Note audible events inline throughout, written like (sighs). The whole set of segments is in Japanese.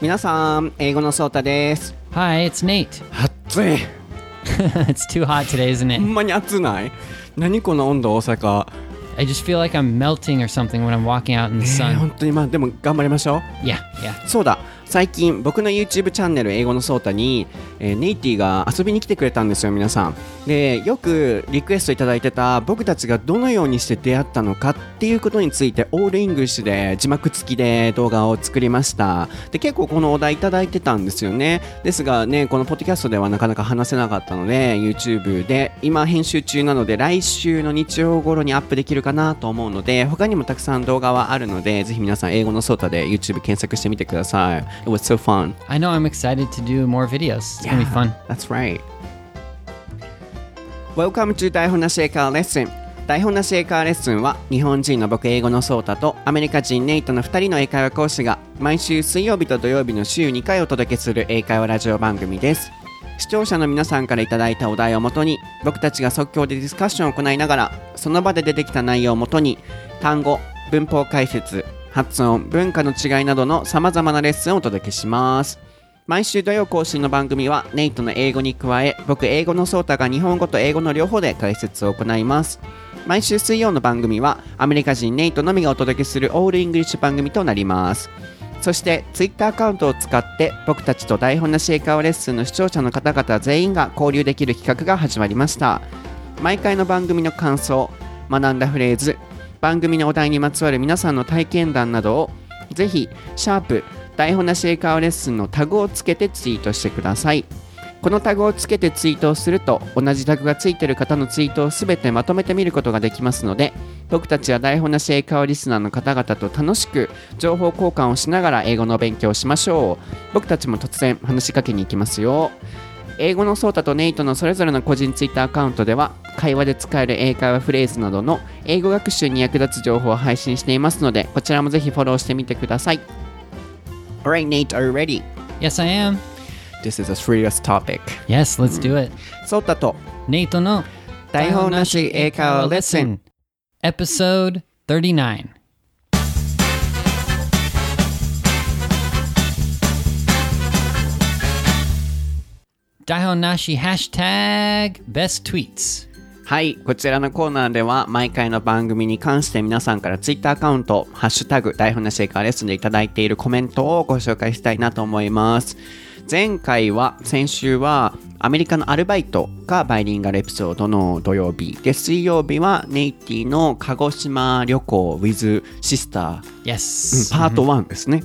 皆さん、英語のソータです。Hi, it's Nate. 暑い。it's too hot today, isn't ほ it? んまに暑ない何この温度、大阪。I just feel like I'm melting or something when I'm walking out in the sun. えー 本当にまあでも頑張りましょう。Yeah, yeah. そうだ、最近僕の YouTube チャンネル英語のソータに、えーネイトが遊びに来てくれたんですよ、皆さん。で、よくリクエストいただいてた僕たちがどのようにして出会ったのかっていうことについて、 all English で字幕付きで動画を作りました。で、結構このお題いただいてたんですよね。ですがね、このポッドキャストではなかなか話せなかったので、YouTube で今編集中なので、来週の日曜頃にアップできるかなと思うので、他にもたくさん動画はあるので、ぜひ皆さん英語のソータで YouTube 検索してみてください。It was so fun. I know I'm excited to do more videos. It's gonna be fun. That's right. Welcome to 台本なし英会話レッスン。台本なし英会話レッスンは日本人の僕英語のソータとアメリカ人ネイトの2人の英会話講師が毎週水曜日と土曜日の週2回お届けする英会話ラジオ番組です。視聴者の皆さんからいただいたお題をもとに僕たちが即興でディスカッションを行いながらその場で出てきた内容をもとに単語、文法解説、発音、文化の違いなどのさまざまなレッスンをお届けします。毎週土曜更新の番組はネイトの英語に加え僕英語のソータが日本語と英語の両方で解説を行います。毎週水曜の番組はアメリカ人ネイトのみがお届けする all English 番組となります。そしてツイッターアカウントを使って僕たちと台本なし英会話レッスンの視聴者の方々全員が交流できる企画が始まりました。毎回の番組の感想学んだフレーズ番組のお題にまつわる皆さんの体験談などをぜひシャープ台本なし英会話レッスンのタグをつけてツイートしてください。このタグをつけてツイートをすると同じタグがついている方のツイートをすべてまとめて見ることができますので僕たちは台本なし英会話リスナーの方々と楽しく情報交換をしながら英語の勉強をしましょう。僕たちも突然話しかけに行きますよ。英語のソータとネイトのそれぞれの個人ツイッターアカウントでは会話で使える英会話フレーズなどの英語学習に役立つ情報を配信していますのでこちらもぜひフォローしてみてください Alright Nate, are you ready? Yes, I am. This is a serious topic Yes, let's do it. ソータと Nate no 台本なし英会話レッスン Episode 39. Daihon Nashi hashtag best tweets. はい、こちらのコーナーでは毎回の番組に関して皆さんからツイッターアカウント、ハッシュタグ、台本なし英会話レッスンでいただいているコメントをご紹介したいなと思います。前回は、先週はアメリカのアルバイトがバイリンガルエピソードの土曜日。で、水曜日はネイティの鹿児島旅行 with sister、Yes. パート1ですね。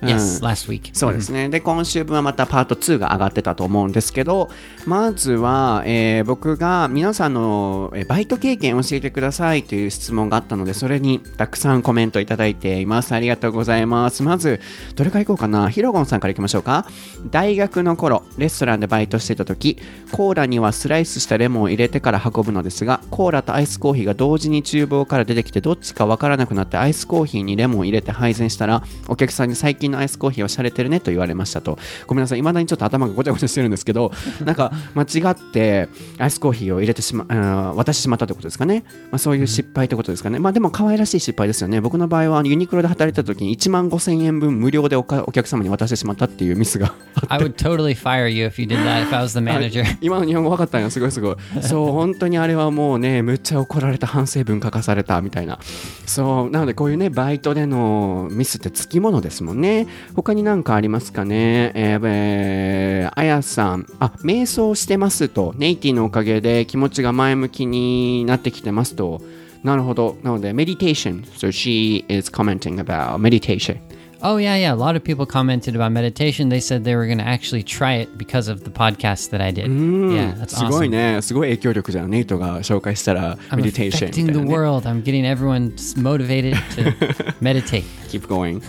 Yes, うん last week. そうですね。で、今週分はまたパート2が上がってたと思うんですけど、まずは、えー僕が皆さんのえーバイト経験を教えてくださいという質問があったので、それにたくさんコメントいただいています。ありがとうございます。まず、どれからいこうかな？ヒロゴンさんからいきましょうか。大学の頃、レストランでバイトしてた時、コーラにはスライスしたレモンを入れてから運ぶのですが、コーラとアイスコーヒーが同時に厨房から出てきて、どっちかわからなくなって、アイスコーヒーにレモンを入れて配膳したら、お客さんに最近のアイスコーヒーは洒落てるねと言われましたと。ごめんなさい、未だにちょっと頭がごちゃごちゃしてるんですけど、(laughs) なんか間違ってアイスコーヒーを入れてしま、あー渡してしまったってことですかね。まあ、そういう失敗ってことですかね。まあでも可愛らしい失敗ですよね。僕の場合はユニクロで働いてた時に1万5000円分無料でおかお客様に渡してしまったっていうミスが I would totally fire you if you did that if I was the manager. (laughs) 今の日本語分かったんよすごいすごいそう本当にあれはもうねむっちゃ怒られた反省文書かされたみたいなそうなのでこういうねバイトでのミスってつきものですもんね他に何かありますかねえーえーあやさんあ瞑想してますとネイティのおかげで気持ちが前向きになってきてますとなるほどなので meditation so she is commenting about meditation Oh yeah, yeah. A lot of people commented about meditation. They said they were going to actually try it because of the podcast that I did. Yeah, that's すごい awesome. ねすごい影響力じゃんネイトが紹介したら I'm メディテーション affecting the world. I'm getting everyone motivated to meditate. Keep going.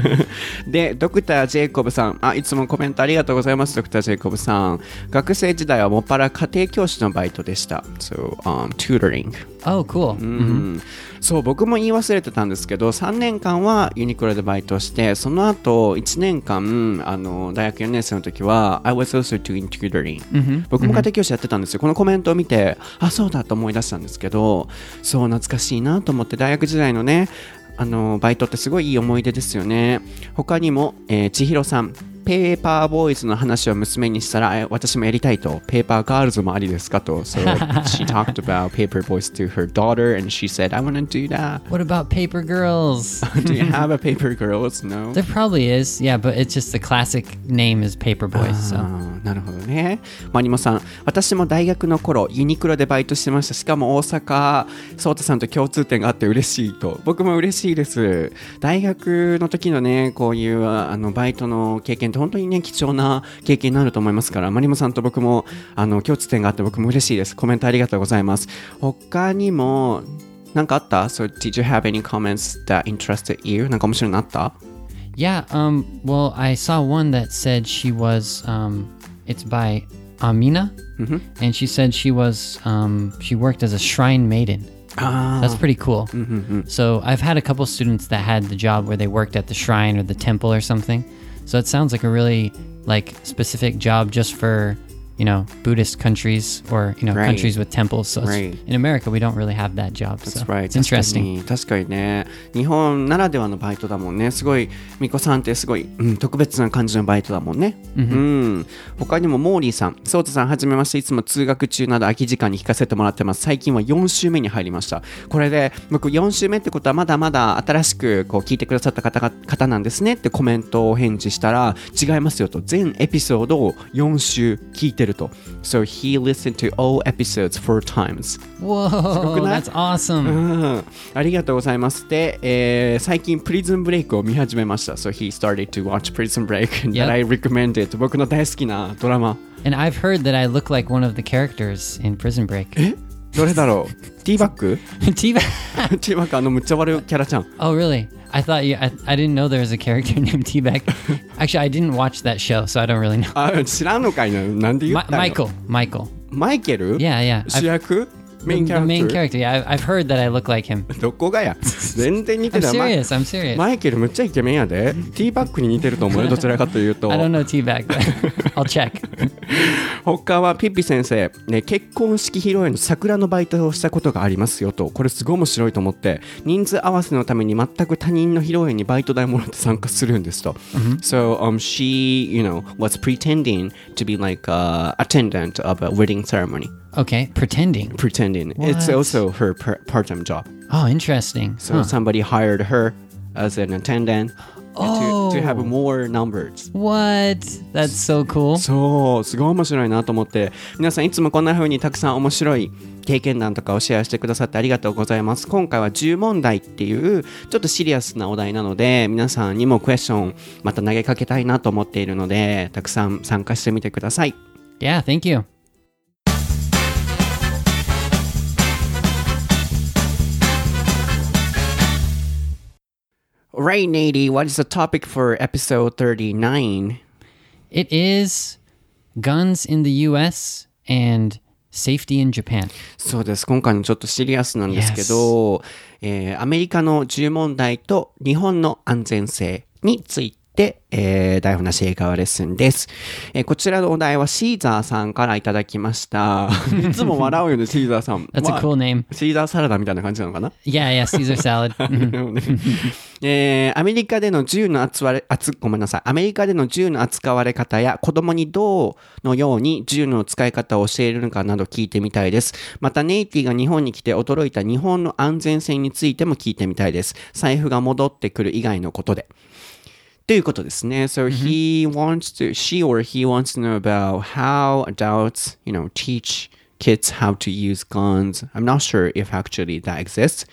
(laughs) でドクター・ジェイコブさん。あいつもコメントありがとうございますドクター・ジェイコブさん。学生時代はもっぱら家庭教師のバイトでした。So、um, tutoring. Oh, cool. うん。そう僕も言い忘れてたんですけど3年間はユニクロでバイトしてその後1年間あの大学4年生の時は I was also doing tutoring、僕も家庭教師やってたんですよ。このコメントを見てあそうだと思い出したんですけどそう懐かしいなと思って大学時代のねあのバイトってすごいいい思い出ですよね。他にも、えー、千尋さん。ペーパーボーイズの話を娘にしたらえ私もやりたいとペーパーガールズもありですかと So she talked about paper boys to her daughter and she said I want to do that What about paper girls? Do you have a paper girls? No there probably is, yeah, but it's just the classic name is paper boys. あ So ーなるほどね。マリモさん、私も大学の頃、ユニクロでバイトしてました。しかも大阪、ソータさんと共通点があって嬉しいと。僕も嬉しいです。大学の時のね、こういうあのバイトの経験って本当にね、貴重な経験になると思いますから、マリモさんと僕もあの共通点があって僕も嬉しいです。コメントありがとうございます。他にも、なんかあった ?So, did you have any comments that interested you? なんか面白いのあった yeah, um, well, I saw one that said she was, um, it's by Amina, and she said she was, um, she worked as a shrine maiden. あ That's pretty cool. So I've had a couple students that had the job where they worked at the shrine or the temple or something. So it sounds like a really like specific job just for you know Buddhist countries or you know Right. countries with temples. So Right. in America we don't really have that job. That's so right. it's interesting. 確かにね。日本ならではのバイトだもんね。すごい、みこさんってすごい、うん、特別な感じのバイトだもんね。うん。他にもモーリーさん、ソータさん、はじめまして。いつも通学中など空き時間に聞かせてもらってます。最近は4週目に入りました。これで、僕4週目ってことはまだまだ新しくこう聞いてくださった方が方なんですねってコメントを返事したら、違いますよと。全エピソードを4週聞いてると。So he listened to all episodes four times. Whoa, ない that's awesome. うんありがとうございます。で、えー最近プリズンブレイクを見始めました。So he started to watch Prison Break and Yep. that I recommended. 僕の大好きなドラマ。 And I've heard that I look like one of the characters in Prison Break. え どれだろうティーバッグ T-Bag. ティ(laughs) ーバッグあのむっちゃ悪いキャラちゃん。 Oh, really? I thought you. I, I didn't know there was a character (laughs) named T-Bag. Actually, I didn't watch that show, so I don't really know. (laughs) あ、知らんのかいななんで言っ Ma- たの Michael. Michael. マイケル Yeah, yeah. I've- 主役 メインキャラクター。どこがや？全然似てない。マイケルめっちゃイケメンやで。ティーバックに似てると思う。(laughs) どちらかというと。I don't know ティーバック。I'll check。(laughs) 他はピッピ先生。ね結婚式披露宴の桜のバイトをしたことがありますよと。これすごい面白いと思って。人数合わせのために全く他人の披露宴にバイト代もらって参加するんですと。Mm hmm. So um she you know was pretending to be like a attendant of a wedding ceremony. Okay, pretending. pretending it's What? also her per- part-time job Oh, interesting. so Huh. somebody hired her as an attendant Oh. to, to have more numbers What? That's so cool. そうすごい面白いなと思って皆さんいつもこんな風にたくさん面白い経験談とかをシェアしてくださってありがとうございます今回は10問題っていうちょっとシリアスなお題なので皆さんにもクエスチョンまた投げかけたいなと思っているのでたくさん参加してみてください Yeah, thank you. Right Nady what is the topic for episode 39? It is guns in the U.S. and safety in Japan. そうです今回のちょっとシリアスなんですけど、えーアメリカの10問題と日本の安全性について、えー、台本なし英会話レッスンです、えーこちらのお題はシーザーさんからいただきました (laughs) いつも笑うよねシーザーさん (laughs) That's ま a あ cool name. シーザーサラダみたいな感じなのかな？Yeah, yeah, Caesar salad. (laughs) Mhm. えーアメリカでの銃の扱われ、あつ、ごめんなさい。アメリカでの銃の扱われ方や子供にどうのように銃の使い方を教えるのかなど聞いてみたいです。またネイティが日本に来て驚いた日本の安全性についても聞いてみたいです。財布が戻ってくる以外のことで。ということですね。So he wants to, she or he wants to know about how adults, you know, teach kids how to use guns. I'm not sure if actually that exists.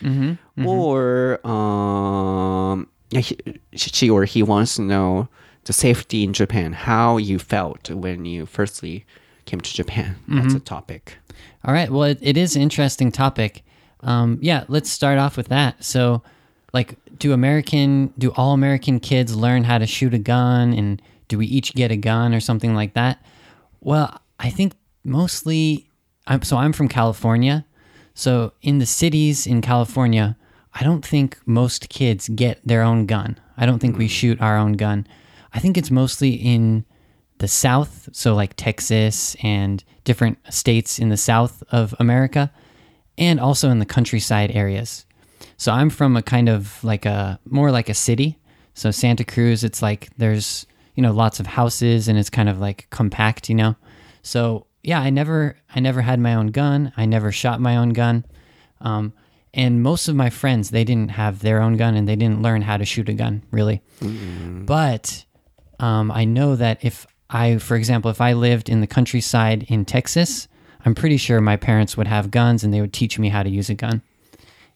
Or, um, yeah, he, she or he wants to know the safety in Japan, how you felt when you firstly came to Japan. That's a topic. All right. Well, it, it is an interesting topic. Um, yeah, let's start off with that. So, like, do American, do all American kids learn how to shoot a gun, and do we each get a gun or something like that? Well, I think mostly. I'm so I'm from California, so in the cities in California, I don't think most kids get their own gun. I don't think we mm. shoot our own gun. I think it's mostly in the South, so like Texas and different states in the South of America, and also in the countryside areas. So I'm from a kind of like a more like a city. So Santa Cruz, it's like there's you know lots of houses and it's kind of like compact, you know. So yeah, I never I never had my own gun. I never shot my own gun. Um, and most of my friends they didn't have their own gun and they didn't learn how to shoot a gun really. But um, I know that if I, for example, if I lived in the countryside in Texas, I'm pretty sure my parents would have guns and they would teach me how to use a gun.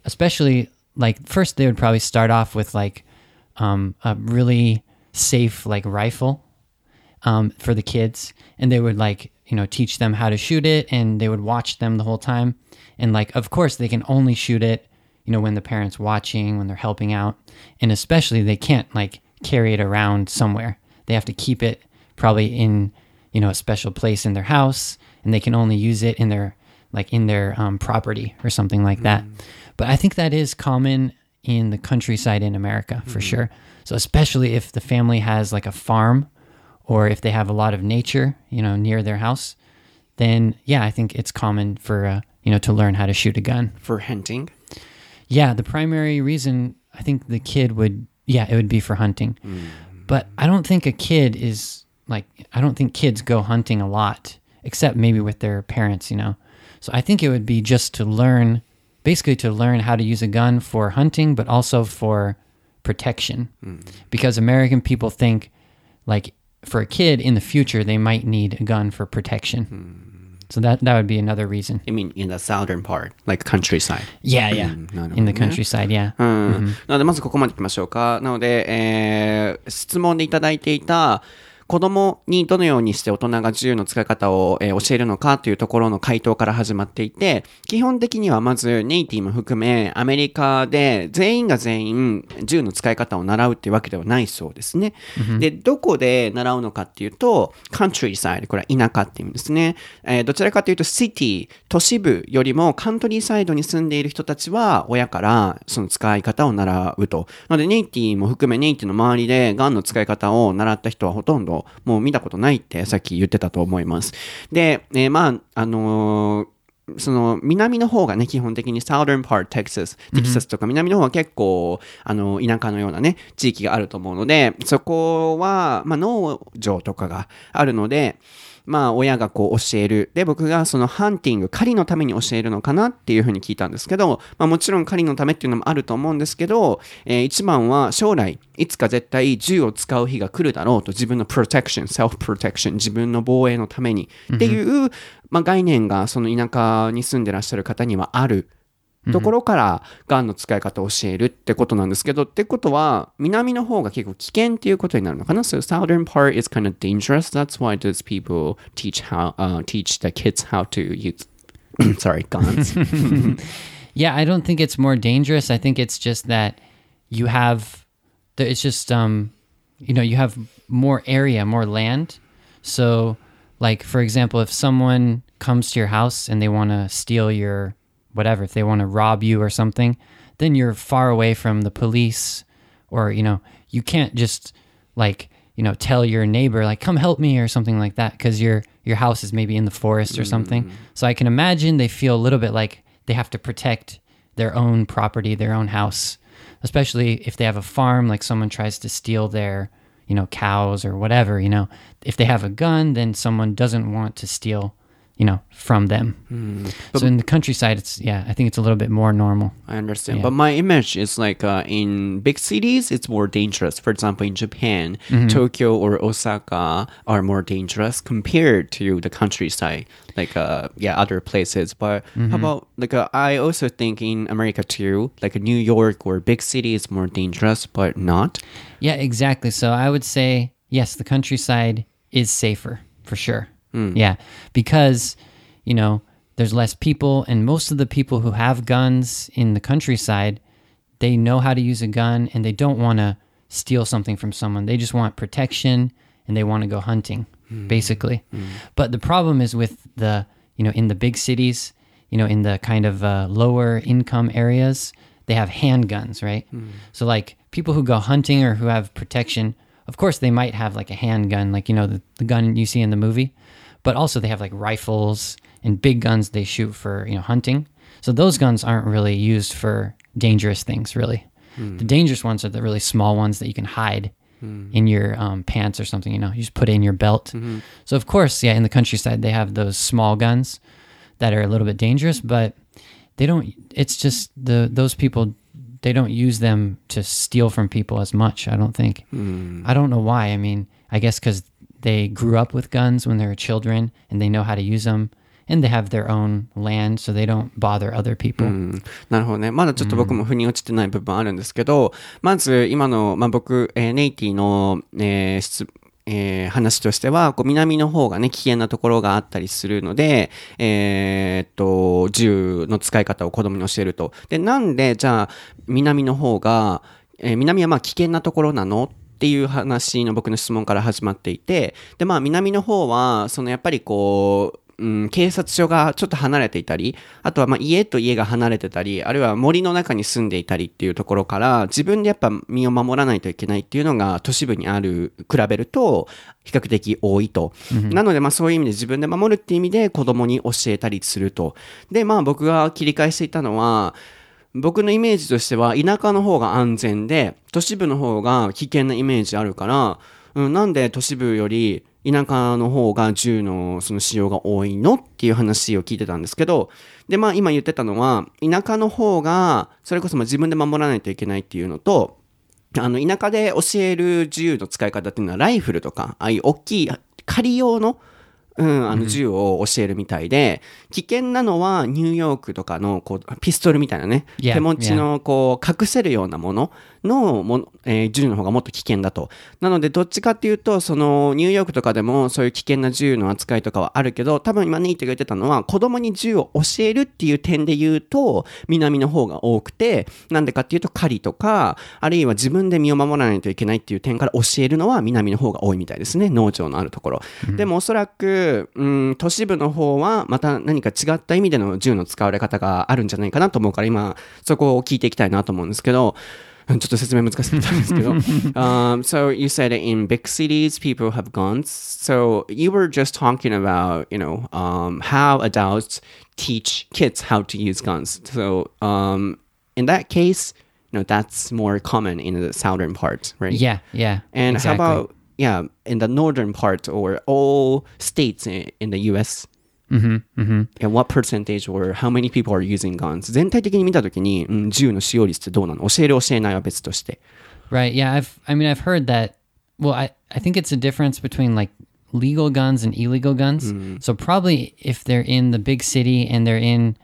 Especially like first they would probably start off with like um, a really safe like rifle um, for the kids, and they would like you know teach them how to shoot it, and they would watch them the whole time, and like of course they can only shoot it you know when the parents watching when they're helping out, and especially they can't like carry it around somewhere. They have to keep it probably in you know a special place in their house, and they can only use it in their like in their um, property or something like that. But I think that is common in the countryside in America for sure. So especially if the family has like a farm or if they have a lot of nature, you know, near their house, then yeah, I think it's common for uh, you know to learn how to shoot a gun. For hunting? Yeah, the primary reason I think the kid would yeah, it would be for hunting. But I don't think a kid is like I don't think kids go hunting a lot except maybe with their parents, you know. So I think it would be just to learn basically to learn how to use a gun for hunting but also for protection. Because American people think like for a kid in the future they might need a gun for protection. So that that would be another reason. I mean, in the southern part, like countryside. Yeah, yeah. なるほどね In the countryside, yeah. うん。なので、まずここまで行きましょうか。なので、えー質問でいただいていた、 子供にどのようにして大人が銃の使い方を、えー教えるのかというところの回答から始まっていて、基本的にはまずネイティも含め、アメリカで全員が全員銃の使い方を習うっていうわけではないそうですね。で、どこで習うのかっていうと、countryside、これは田舎っていうんですね。えーどちらかというと、city、都市部よりもカントリーサイドに住んでいる人たちは、親からその使い方を習うと。なので、ネイティも含めネイティの周りでガンの使い方を習った人はほとんどもう見たことないってさっき言ってたと思います。で、えーまあ、あのーその南の方がね、基本的に Southern part, Texas、テキサスとか南の方は結構、あの、田舎のようなね、地域があると思うので、そこは、まあ、農場とかがあるので、まあ、親がこう教える。で、僕がそのハンティング、狩りのために教えるのかなっていうふうに聞いたんですけど、まあもちろん狩りのためっていうのもあると思うんですけど、えー一番は将来、いつか絶対銃を使う日が来るだろうと、自分の protection、self-protection、自分の防衛のためにっていう、まあ概念がその田舎に住んでらっしゃる方にはある。ところから、ガンの使い方を教えるってことなんですけど、ってことは、南の方が結構危険っていうことになるのかな ?So southern part is kind of dangerous. That's why those people teach how, uh, teach the kids how to use, (coughs) sorry, guns. (laughs) Yeah, I don't think it's more dangerous. I think it's just that you have the- it's just um you know, you have more area, more land. So like for example, if someone comes to your house and they want to steal your whatever, if they want to rob you or something, then you're far away from the police or you know, you can't just like you know tell your neighbor like come help me or something like that because your your house is maybe in the forest or something. Mm. So i can imagine they feel a little bit like they have to protect their own property their own house especially if they have a farm like someone tries to steal their you know cows or whatever you know. If they have a gun then someone doesn't want to steal you know from them so in the countryside it's yeah i think it's a little bit more normal I understand. Yeah. But my image is like uh, in big cities, it's more dangerous. For example, in Japan, Tokyo or Osaka are more dangerous compared to the countryside, like uh, yeah, other places. But how about like uh, I also think in America too, like New York or big city is more dangerous, but not. Yeah, exactly. So I would say yes, the countryside is safer for sure. Hmm. Yeah, because you know there's less people, and most of the people who have guns in the countryside, they know how to use a gun, and they don't want to steal something from someone. They just want protection, and they want to go hunting, hmm. basically. Hmm. But the problem is with the you know in the big cities, you know in the kind of uh, lower income areas, they have handguns, right? So like people who go hunting or who have protection, of course they might have like a handgun, like you know the, the gun you see in the movie, but also they have like rifles and big guns they shoot for you know hunting. So those guns aren't really used for dangerous things, really. Hmm. The dangerous ones are the really small ones that you can hide hmm. in your um, pants or something, you know, you just put it in your belt. Mm-hmm. So, of course, yeah, in the countryside, they have those small guns that are a little bit dangerous, but they don't, it's just the, those people, they don't use them to steal from people as much, I don't think. Hmm. I don't know why. I mean, I guess because they grew up with guns when they were children and they know how to use them and they have their own land so they don't bother other people. うんなるほどね。まだちょっと僕も腑に落ちてない部分あるんですけど、まず今の、まあ、僕、えーネイティの、えー質えー話としては、こう南の方がね、危険なところがあったりするので、えーっと、銃の使い方を子供に教えると。で、なんで、じゃあ、南の方が、えー南はまあ危険なところなのっていう話の僕の質問から始まっていて、で、まあ南の方は、そのやっぱりこう、うん、警察署がちょっと離れていたり、あとはまあ家と家が離れてたり、あるいは森の中に住んでいたりっていうところから、自分でやっぱ身を守らないといけないっていうのが都市部にある、比べると比較的多いと。なのでまあそういう意味で自分で守るっていう意味で子供に教えたりすると。で、まあ僕が切り返していたのは、僕のイメージとしては田舎の方が安全で都市部の方が危険なイメージあるから、うん、なんで都市部より田舎の方が銃のその使用が多いのっていう話を聞いてたんですけどでまあ今言ってたのは田舎の方がそれこそま自分で守らないといけないっていうのとあの田舎で教える銃の使い方っていうのはライフルとかああいう大きい狩り用のうん、あの銃を教えるみたいで、危険なのはニューヨークとかのこうピストルみたいなね、手持ちのこう隠せるようなもののもの、えー銃の方がもっと危険だと。なのでどっちかっていうと、そのニューヨークとかでもそういう危険な銃の扱いとかはあるけど、多分今ネイティが言ってたのは子供に銃を教えるっていう点で言うと、南の方が多くて、なんでかっていうと狩りとか、あるいは自分で身を守らないといけないっていう点から教えるのは南の方が多いみたいですね。農場のあるところ。でもおそらく、うん、都市部の方はまた何か違った意味での銃の使われ方があるんじゃないかなと思うから、今、そこを聞いていきたいなと思うんですけど、ちょっと説明難しかったんですけど。um, (laughs) so you said in big cities people have guns. So you were just talking about, you know, um, how adults teach kids how to use guns. So um, in that case, you know, that's more common in the southern part, right? Yeah, yeah. And exactly. how about yeah, in the northern part or all states in, in the U.S. Mm-hmm, mm-hmm. And what percentage or how many people are using guns? 全体的に見たときに、うん、銃の使用率ってどうなの教える教えないは別として。 Right. Yeah. I've. I mean, I've heard that. Well, I. I think it's a difference between like legal guns and illegal guns. So probably if they're in the big city and they're in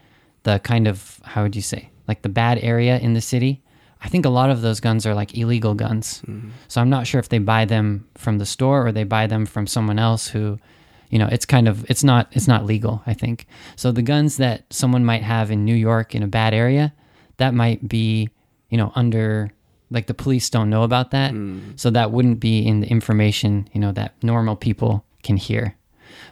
the kind of how would you say like the bad area in the city, I think a lot of those guns are like illegal guns. So I'm not sure if they buy them from the store or they buy them from someone else who. you know, it's kind of it's not it's not legal. I think so. The guns that someone might have in New York in a bad area, that might be you know under like the police don't know about that so that wouldn't be in the information you know that normal people can hear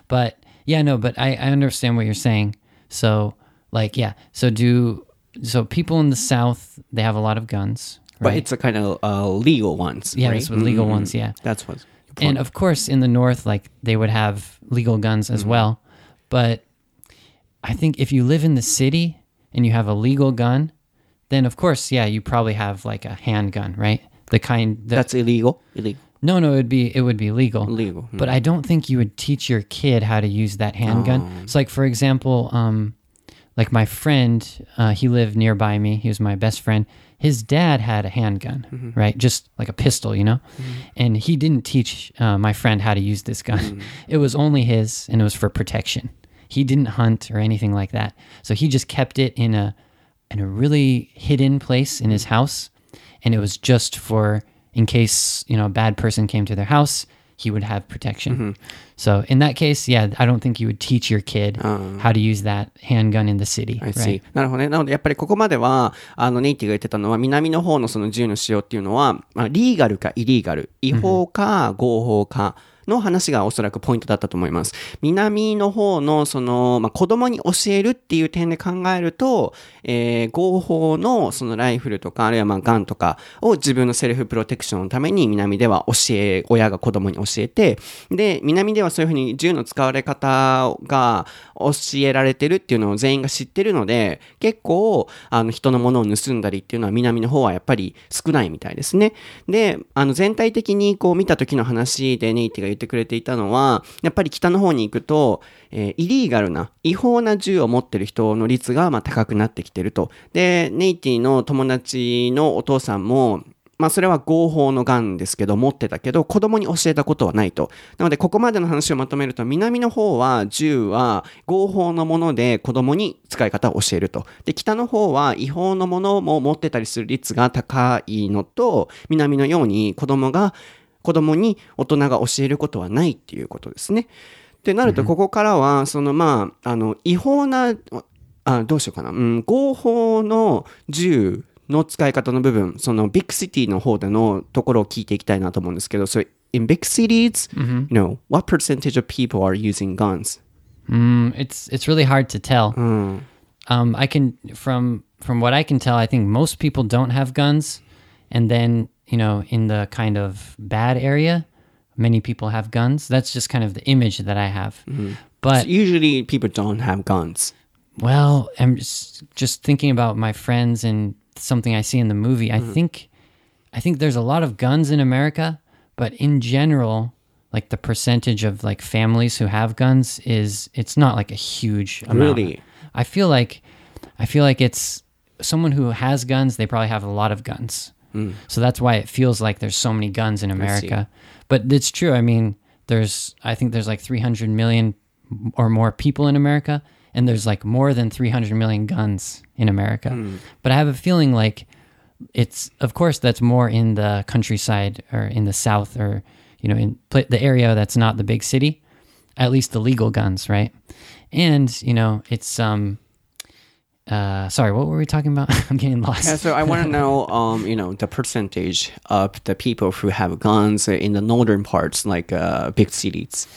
but yeah no but I, I understand what you're saying so like yeah so do so people in the south they have a lot of guns But right it's a kind of uh, legal ones, yeah right? it's legal Mhm. ones yeah That's what. and of course in the north like they would have legal guns as well. But i think if you live in the city and you have a legal gun then of course yeah you probably have like a handgun right? The kind that That's illegal. Illegal. no no it would be it would be legal. Legal. but i don't think you would teach your kid how to use that handgun. So like for example um like my friend uh, he lived nearby me. He was my best friend his dad had a handgun mm-hmm. right? Just like a pistol you know? Mm-hmm. And he didn't teach uh, my friend how to use this gun. Mm-hmm. (laughs) It was only his and it was for protection. He didn't hunt or anything like that. So he just kept it in a in a really hidden place in his house. And it was just for in case you know a bad person came to their house he would have protection so in that case yeah i don't think you would teach your kid how to use that handgun in the city I right see. なるほどね。なので、やっぱりここまでは、あの、ネイティが言ってたのは、南の方のその銃の使用っていうのは、まあ、リーガルかイリーガル、違法か合法か、の話がおそらくポイントだったと思います。南の方の、その、まあ、子供に教えるっていう点で考えると、えー合法のそのライフルとか、あるいはまあガンとかを自分のセルフプロテクションのために南では教え、親が子供に教えて、で、南ではそういうふうに銃の使われ方が教えられてるっていうのを全員が知ってるので、結構、あの、人のものを盗んだりっていうのは南の方はやっぱり少ないみたいですね。で、あの、全体的にこう見た時の話でネイティが言ってくれていたのは、やっぱり北の方に行くと、えーイリーガルな、違法な銃を持ってる人の率がまあ高くなってきてると。で、ネイティの友達のお父さんも、まあそれは合法のガンですけど、持ってたけど、子供に教えたことはないと。なので、ここまでの話をまとめると、南の方は銃は合法のもので子供に使い方を教えると。で、北の方は違法のものも持ってたりする率が高いのと、南のように子供が、子供に大人が教えることはないっていうことですね。ってなると、ここからは、そのまあ、あの、違法な、あ、どうしようかな。うん、合法の銃の使い方の部分、そのビッグシティの方でのところを聞いていきたいなと思うんですけど、so in big cities, you know, what percentage of people are using guns? Mm, it's it's really hard to tell. Um, I can from from what I can tell, I think most people don't have guns, and then you know in the kind of bad area, many people have guns. That's just kind of the image that I have. But Usually people don't have guns. well, I'm just, just thinking about my friends and something I see in the movie. I mm-hmm. think I think there's a lot of guns in America, but in general, like the percentage of like families who have guns is it's not like a huge amount. Really? I feel like I feel like it's someone who has guns, they probably have a lot of guns. Mm. So that's why it feels like there's so many guns in America. But it's true. I mean, there's I think there's like 300 million or more people in America and there's like more than 300 million guns in America. But I have a feeling like it's of course that's more in the countryside or in the south or you know in pla- the area that's not the big city at least the legal guns right and you know it's um uh sorry what were we talking about (laughs) i'm getting lost Yeah, so I want to (laughs) know, um, you know, the percentage of the people who have guns in the northern parts, like uh, big cities.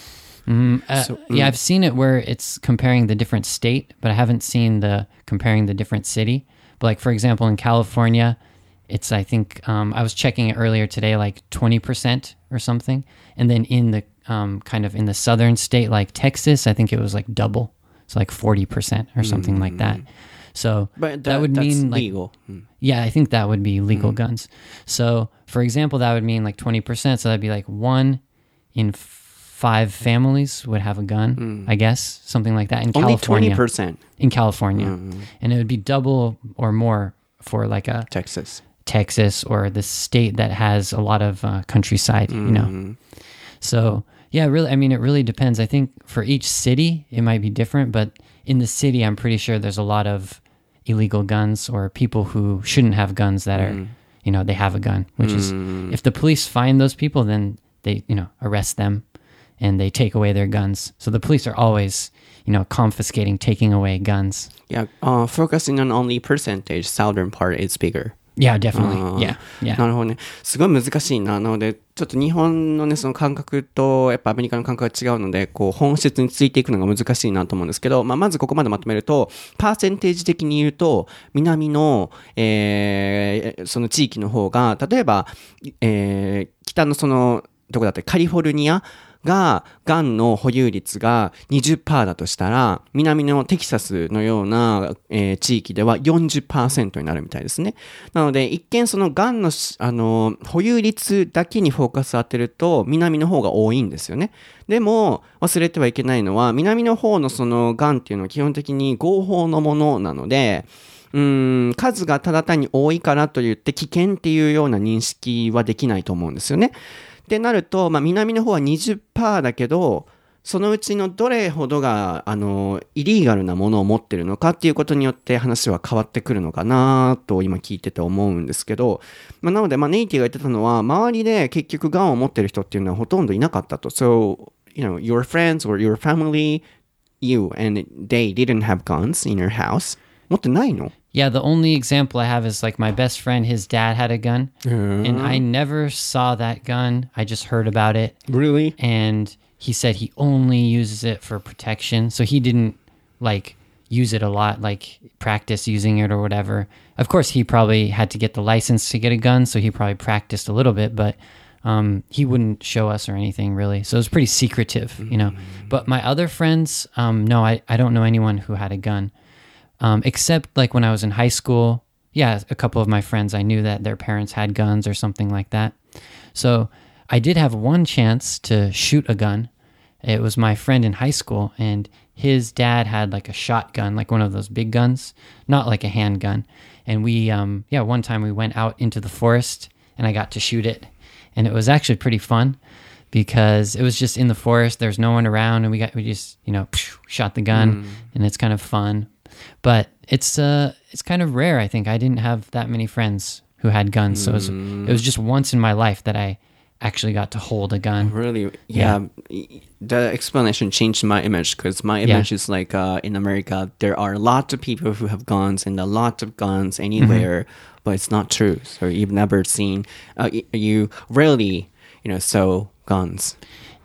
Uh, yeah i've seen it where it's comparing the different state but i haven't seen the comparing the different city but like for example in california it's i think um, i was checking it earlier today like 20% or something and then in the um, kind of in the southern state like texas i think it was like double so like 40% or something like that so But that, would mean like legal. Mm. yeah, I think that would be legal guns. So, for example, that would mean like 20%. So that'd be like one in f- five families would have a gun, mm. I guess, something like that in Only California. 20% In California. Mm-hmm. And it would be double or more for like a Texas. Texas or the state that has a lot of uh, countryside, you know. Mm-hmm. So, yeah, really, I mean, it really depends. I think for each city, it might be different, but in the city, I'm pretty sure there's a lot of illegal guns or people who shouldn't have guns that are, mm. you know, they have a gun, which is, mm. if the police find those people, then they, you know, arrest them and they take away their guns. So the police are always, you know, confiscating, taking away guns. Yeah, uh, focusing on only percentage, southern part is bigger. Yeah, definitely. Yeah. Yeah. なるほどね。すごい難しいな。なので、ちょっと日本のね、その感覚と、やっぱアメリカの感覚が違うので、こう、本質についていくのが難しいなと思うんですけど、まあ、まずここまでまとめると、パーセンテージ的に言うと、南の、えーその地域の方が、例えば、えー北のその、どこだったカリフォルニアが、がんの保有率が20%だとしたら、南のテキサスのような、えー地域では40%になるみたいですね。なので、一見そのがんの、あの、保有率だけにフォーカス当てると、南の方が多いんですよね。でも、忘れてはいけないのは、南の方のそのがんっていうのは基本的に合法のものなので、うん、数がただ単に多いからといって危険っていうような認識はできないと思うんですよね。ってなると、まあ、南の方は20%だけど、そのうちのどれほどが、あの、イリーガルなものを持ってるのかっていうことによって話は変わってくるのかなと今聞いてて思うんですけど、まあ、なので、まあ、ネイティが言ってたのは、周りで結局ガンを持ってる人っていうのはほとんどいなかったと。So, you know, your friends or your family, you and they didn't have guns in your house. 持ってないの？Yeah, the only example I have is like my best friend, his dad had a gun, and I never saw that gun. I just heard about it. Really? and he said he only uses it for protection. So he didn't like use it a lot like practice using it or whatever. Of course he probably had to get the license to get a gun so he probably practiced a little bit but um, he wouldn't show us or anything really. So it was pretty secretive you know. But my other friends um, no I, I don't know anyone who had a gun um, except like when i was in high school yeah a couple of my friends i knew that their parents had guns or something like that so I did have one chance to shoot a gun. It was my friend in high school, and his dad had like a shotgun, like one of those big guns, not like a handgun. And we, um, yeah, one time we went out into the forest and I got to shoot it. And it was actually pretty fun because it was just in the forest. There's no one around, and we got we just you know shot the gun, and it's kind of fun. But it's uh it's kind of rare. I think I didn't have that many friends who had guns, so it was, it was just once in my life that I actually got to hold a gun. Really? Yeah. The explanation changed my image because my Yeah. image is like uh, in America, there are lots of people who have guns and a lot of guns anywhere, Mm-hmm. but it's not true. So you've never seen, uh, you rarely, you know, saw guns.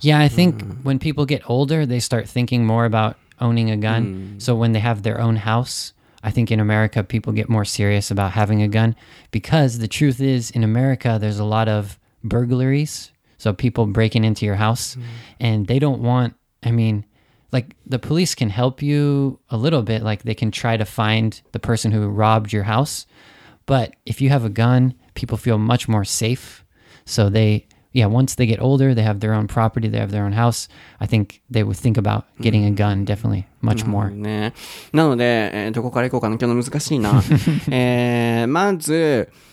Yeah, I think when people get older, they start thinking more about owning a gun. Mm. So when they have their own house, I think in America, people get more serious about having a gun because the truth is, in America, there's a lot of burglaries. So people breaking into your house mm. and they don't want, I mean, like the police can help you a little bit. Like they can try to find the person who robbed your house. But if you have a gun, people feel much more safe. So they, yeah, once they get older, they have their own property, they have their own house. I think they would think about getting a gun definitely much more. ね。なので、えーどこから行こうかな今日の難しいな。えーまず、 (laughs)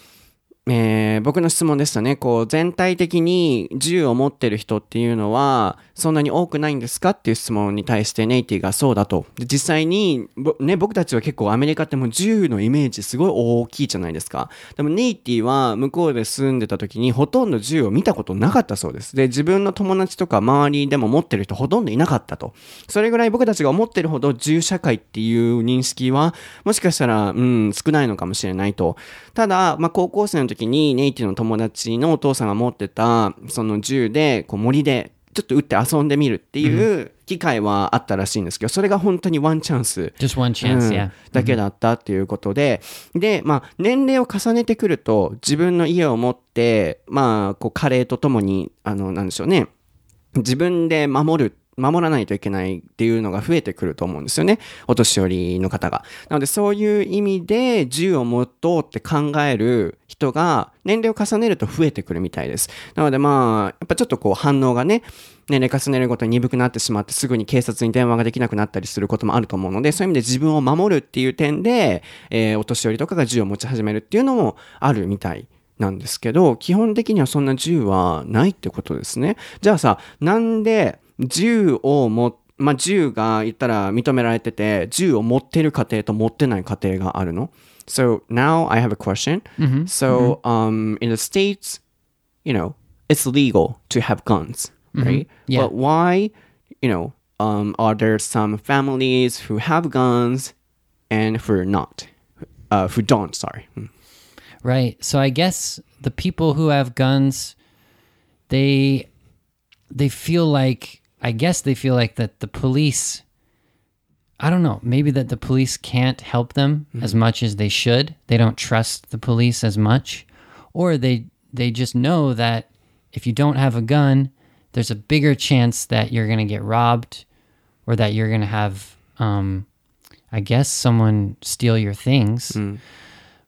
えー僕の質問でしたね。こう、全体的に銃を持ってる人っていうのは、そんなに多くないんですかっていう質問に対してネイティがそうだと。で実際に、ね、僕たちは結構アメリカってもう銃のイメージすごい大きいじゃないですか。でもネイティは向こうで住んでた時にほとんど銃を見たことなかったそうです。で、自分の友達とか周りでも持ってる人ほとんどいなかったと。それぐらい僕たちが思ってるほど銃社会っていう認識は、もしかしたら、うん、少ないのかもしれないと。ただ、まあ、高校生の時にネイティの友達のお父さんが持ってた、その銃で、こう森で、ちょっと撃って遊んでみるっていう機会はあったらしいんですけど、それが本当にワンチャンス。だけだったっていうことで、で、まあ、年齢を重ねてくると、自分の家を持って、まあ、こう、加齢とともに、あの、なんでしょうね、自分で守る、守らないといけないっていうのが増えてくると思うんですよね。お年寄りの方が。なので、そういう意味で銃を持とうって考える人が年齢を重ねると増えてくるみたいです。なので、まあ、やっぱちょっとこう反応がね、年齢重ねるごとに鈍くなってしまってすぐに警察に電話ができなくなったりすることもあると思うので、そういう意味で自分を守るっていう点で、えーお年寄りとかが銃を持ち始めるっていうのもあるみたいなんですけど、基本的にはそんな銃はないってことですね。じゃあさ、なんで銃を持まあ、銃が言ったら認められてて、銃を持ってる家庭と持ってない家庭があるの？?So now I have a question. So, um, in the States, you know, it's legal to have guns, right? Yeah. But why, you know, um, are there some families who have guns and who are not? Uh, who don't, sorry. Mm. Right. So I guess the people who have guns, they they feel like I guess they feel like that the police I don't know, maybe that the police can't help them as much as they should. They don't trust the police as much or they they just know that if you don't have a gun, there's a bigger chance that you're going to get robbed or that you're going to have um I guess someone steal your things.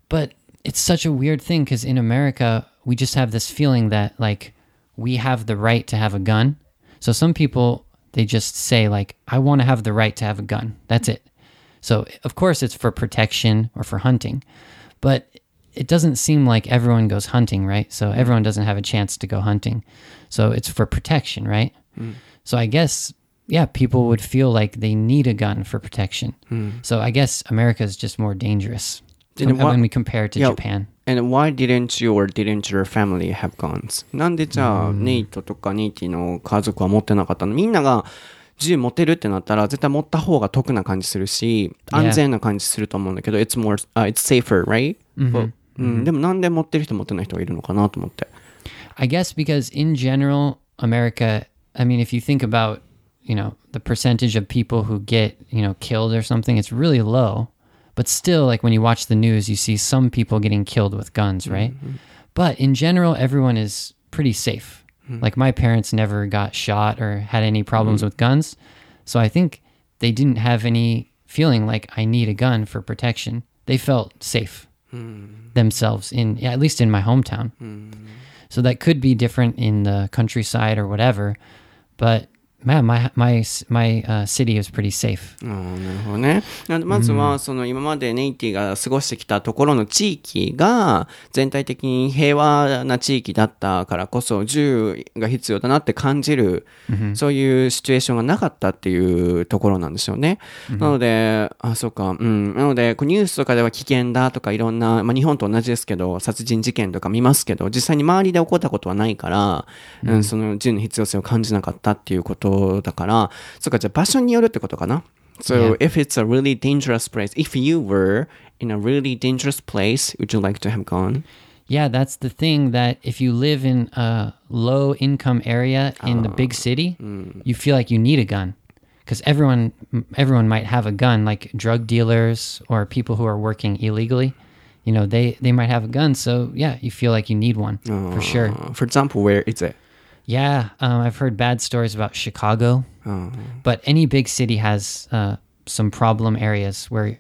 But it's such a weird thing because in America, we just have this feeling that like we have the right to have a gun. So some people they just say like I want to have the right to have a gun. That's it. So of course it's for protection or for hunting. But it doesn't seem like everyone goes hunting, right? So mm. everyone doesn't have a chance to go hunting. So it's for protection, right? Mm. So I guess yeah, people would feel like they need a gun for protection. Mm. So I guess America is just more dangerous com- what- when we compare it to Yeah. Japan. And why didn't you or didn't your family have guns? なんでじゃあ、ネイトとかネイティの家族は持ってなかったのみんなが銃持てるってなったら絶対持った方が得な感じするし.安全な感じすると思うんだけど it's more、uh, it's safer right、うん、でもなんで持ってる人持ってない人がいるのかなと思って I guess because in general, America, I mean, if you think about, you know, the percentage of people who get, you know, killed or something, it's really low. But still, like when you watch the news, you see some people getting killed with guns, mm-hmm. right? But in general, everyone is pretty safe. Mm-hmm. Like my parents never got shot or had any problems mm-hmm. with guns. So I think they didn't have any feeling like I need a gun for protection. They felt safe themselves in, at least in my hometown. So that could be different in the countryside or whatever. But man, my my my uh, city is pretty safe. ああなるほどね。まずは、その今までネイティが過ごしてきたところの地域が全体的に平和な地域だったからこそ銃が必要だなって感じる、そういうシチュエーションがなかったっていうところなんですよね。なので、あ、そうか、うん。なので、ニュースとかでは危険だとかいろんな、まあ日本と同じですけど、殺人事件とか見ますけど、実際に周りで起こったことはないから、うん、その銃の必要性を感じなかったっていうことだから、そうか、じゃあ場所によるってことかな。So, Yeah. if it's a really dangerous place, if you were in a really dangerous place, would you like to have gone? Yeah, that's the thing that if you live in a low income area in the big city, you feel like you need a gun because everyone everyone might have a gun like drug dealers or people who are working illegally. You know, they they might have a gun, so yeah, you feel like you need one for sure. Uh, for example, where is it? Yeah, um, I've heard bad stories about Chicago, but any big city has uh, some problem areas where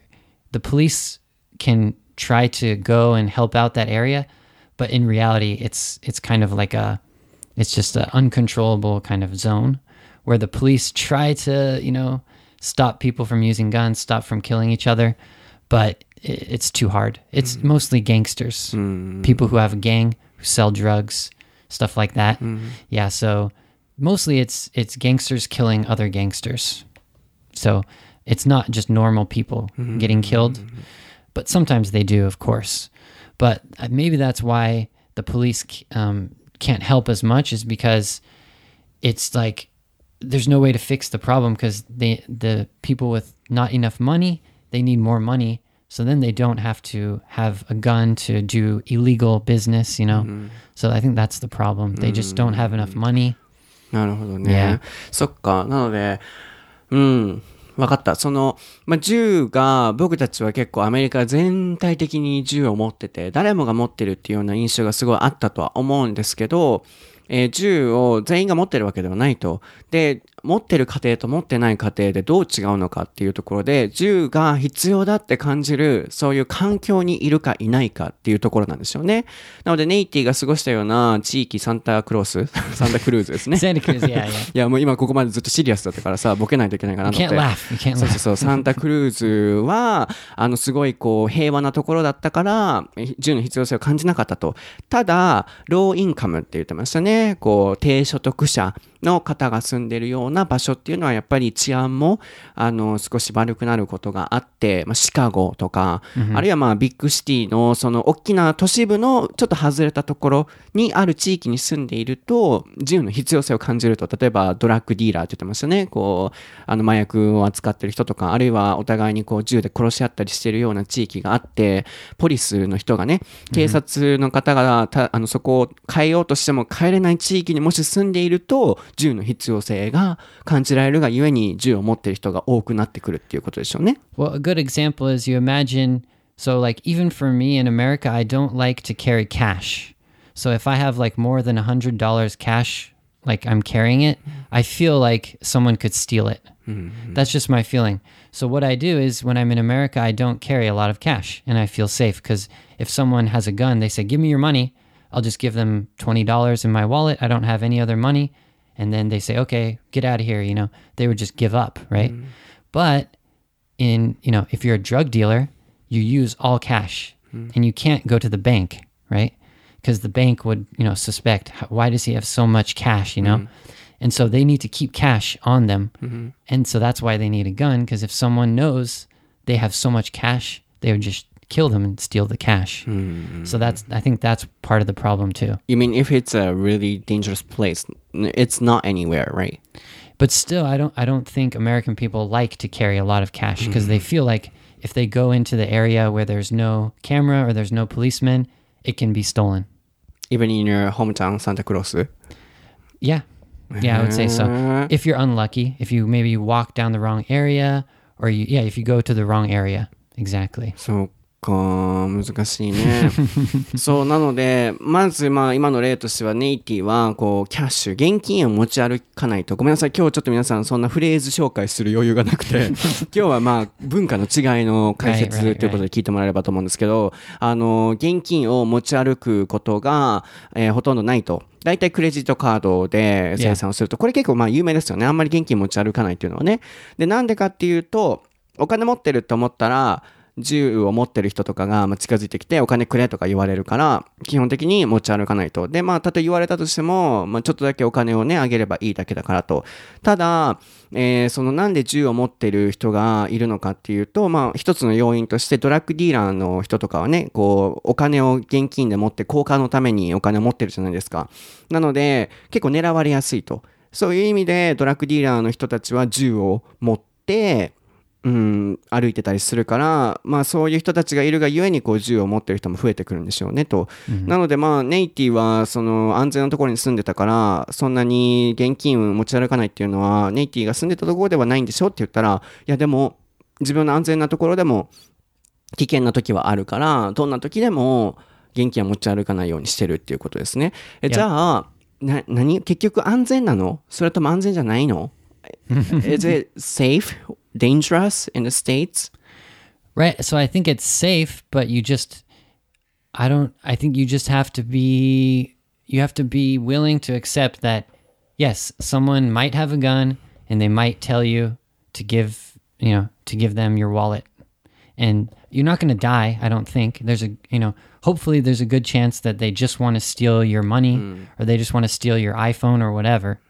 the police can try to go and help out that area, but in reality, it's it's kind of like a it's just an uncontrollable kind of zone where the police try to you know stop people from using guns, stop from killing each other, but it's too hard. It's mostly gangsters, people who have a gang who sell drugs, stuff like that. Yeah, so mostly it's it's gangsters killing other gangsters. So it's not just normal people getting killed, but sometimes they do, of course. But uh, maybe that's why the police um, can't help as much, is because it's like there's no way to fix the problem because they the people with not enough money they need more money so then they don't have to have a gun to do illegal business you know so i think that's the problem they just don't have enough money なるほどね。Yeah. そっか。なので、うん。わかった。その、まあ、銃が、僕たちは結構アメリカ全体的に銃を持ってて、誰もが持ってるっていうような印象がすごいあったとは思うんですけど、えー銃を全員が持ってるわけではないと。で、持ってる家庭と持ってない家庭でどう違うのかっていうところで、銃が必要だって感じる、そういう環境にいるかいないかっていうところなんですよね。なので、ネイティが過ごしたような地域サンタクロース、(laughs) サンタクルーズですね。Santa Cruz, yeah, yeah. (laughs) いや、もう今ここまでずっとシリアスだったからさ、ボケないといけないかなと思 can't って。そう.そうそう、サンタクルーズは、あの、すごいこう、平和なところだったから、え銃の必要性を感じなかったと。ただ、ローインカムって言ってましたね。こう、低所得者の方が住んでるような場所っていうのは、やっぱり治安も、あの、少し悪くなることがあって、まあ、シカゴとか、あるいはまあ、ビッグシティの、その、大きな都市部の、ちょっと外れたところにある地域に住んでいると、銃の必要性を感じると、例えば、ドラッグディーラーって言ってましたね。こう、あの、麻薬を扱ってる人とか、あるいはお互いにこう、銃で殺し合ったりしてるような地域があって、ポリスの人がね、警察の方がた、あの、そこを変えようとしても変えれない地域にもし住んでいると、銃の必要性が感じられるがゆえに、銃を持ってる人が多くなってくるっていうことでしょうね。 Well, a good example is you imagine so like even for me in America, I don't like to carry cash. So if I have like more than a hundred dollars cash, like I'm carrying it, I feel like someone could steal it. That's just my feeling. So what I do is when I'm in America, I don't carry a lot of cash and I feel safe because if someone has a gun, they say, "Give me your money." I'll just give them twenty dollars in my wallet. I don't have any other money, and then they say, "Okay, get out of here." You know, they would just give up, right? Mm-hmm. But in you know if you're a drug dealer you use all cash. Mm-hmm. And you can't go to the bank right? Because the bank would you know suspect why does he have so much cash? You know? Mm-hmm. And so they need to keep cash on them. And so that's why they need a gun because if someone knows they have so much cash they would just kill them and steal the cash hmm. so that's i think that's part of the problem too You mean if it's a really dangerous place, it's not anywhere, right? But still, I don't I don't think American people like to carry a lot of cash because they hmm. feel like if they go into the area where there's no camera or there's no policeman, it can be stolen. Even in your hometown, Santa Cruz? Yeah. Yeah, I would say so. Uh-huh. If you're unlucky, if you maybe walk down the wrong area or you yeah, if you go to the wrong area. Exactly. そうか、難しいね。(laughs) そう、なので、まず、まあ、今の例としては、ネイティは、こう、キャッシュ、現金を持ち歩かないと。ごめんなさい、今日ちょっと皆さん、そんなフレーズ紹介する余裕がなくて、(laughs) 今日はまあ、文化の違いの解説ということで聞いてもらえればと思うんですけど、あの、現金を持ち歩くことが、えーほとんどないと。大体クレジットカードで生産をすると、これ結構まあ有名ですよね。あんまり現金持ち歩かないっていうのはね。で、なんでかっていうと、お金持ってると思ったら、銃を持ってる人とかがま近づいてきてお金くれとか言われるから、基本的に持ち歩かないと。で、まあ、たと言われたとしても、まあ、ちょっとだけお金をね、あげればいいだけだからと。ただ、えーそのなんで銃を持ってる人がいるのかっていうと、まあ、一つの要因としてドラッグディーラーの人とかはね、こう、お金を現金で持って交換のためにお金を持ってるじゃないですか。なので、結構狙われやすいと。そういう意味で、ドラッグディーラーの人たちは銃を持って、うん、歩いてたりするから、まあそういう人たちがいるがゆえにこう銃を持ってる人も増えてくるんでしょうねと。なのでまあネイティはその安全なところに住んでたから、そんなに現金を持ち歩かないっていうのはネイティが住んでたところではないんでしょって言ったら、いやでも自分の安全なところでも危険な時はあるから、どんな時でも現金は持ち歩かないようにしてるっていうことですね。えじゃあ、な、何結局安全なの？それとも安全じゃないの？(laughs) Is it safe, dangerous in the States? Right. So I think it's safe, but you just, I don't, I think you just have to be, you have to be willing to accept that, yes, someone might have a gun and they might tell you to give, you know, to give them your wallet. And you're not going to die, I don't think. There's a, you know, hopefully there's a good chance that they just want to steal your money hmm. or they just want to steal your iPhone or whatever.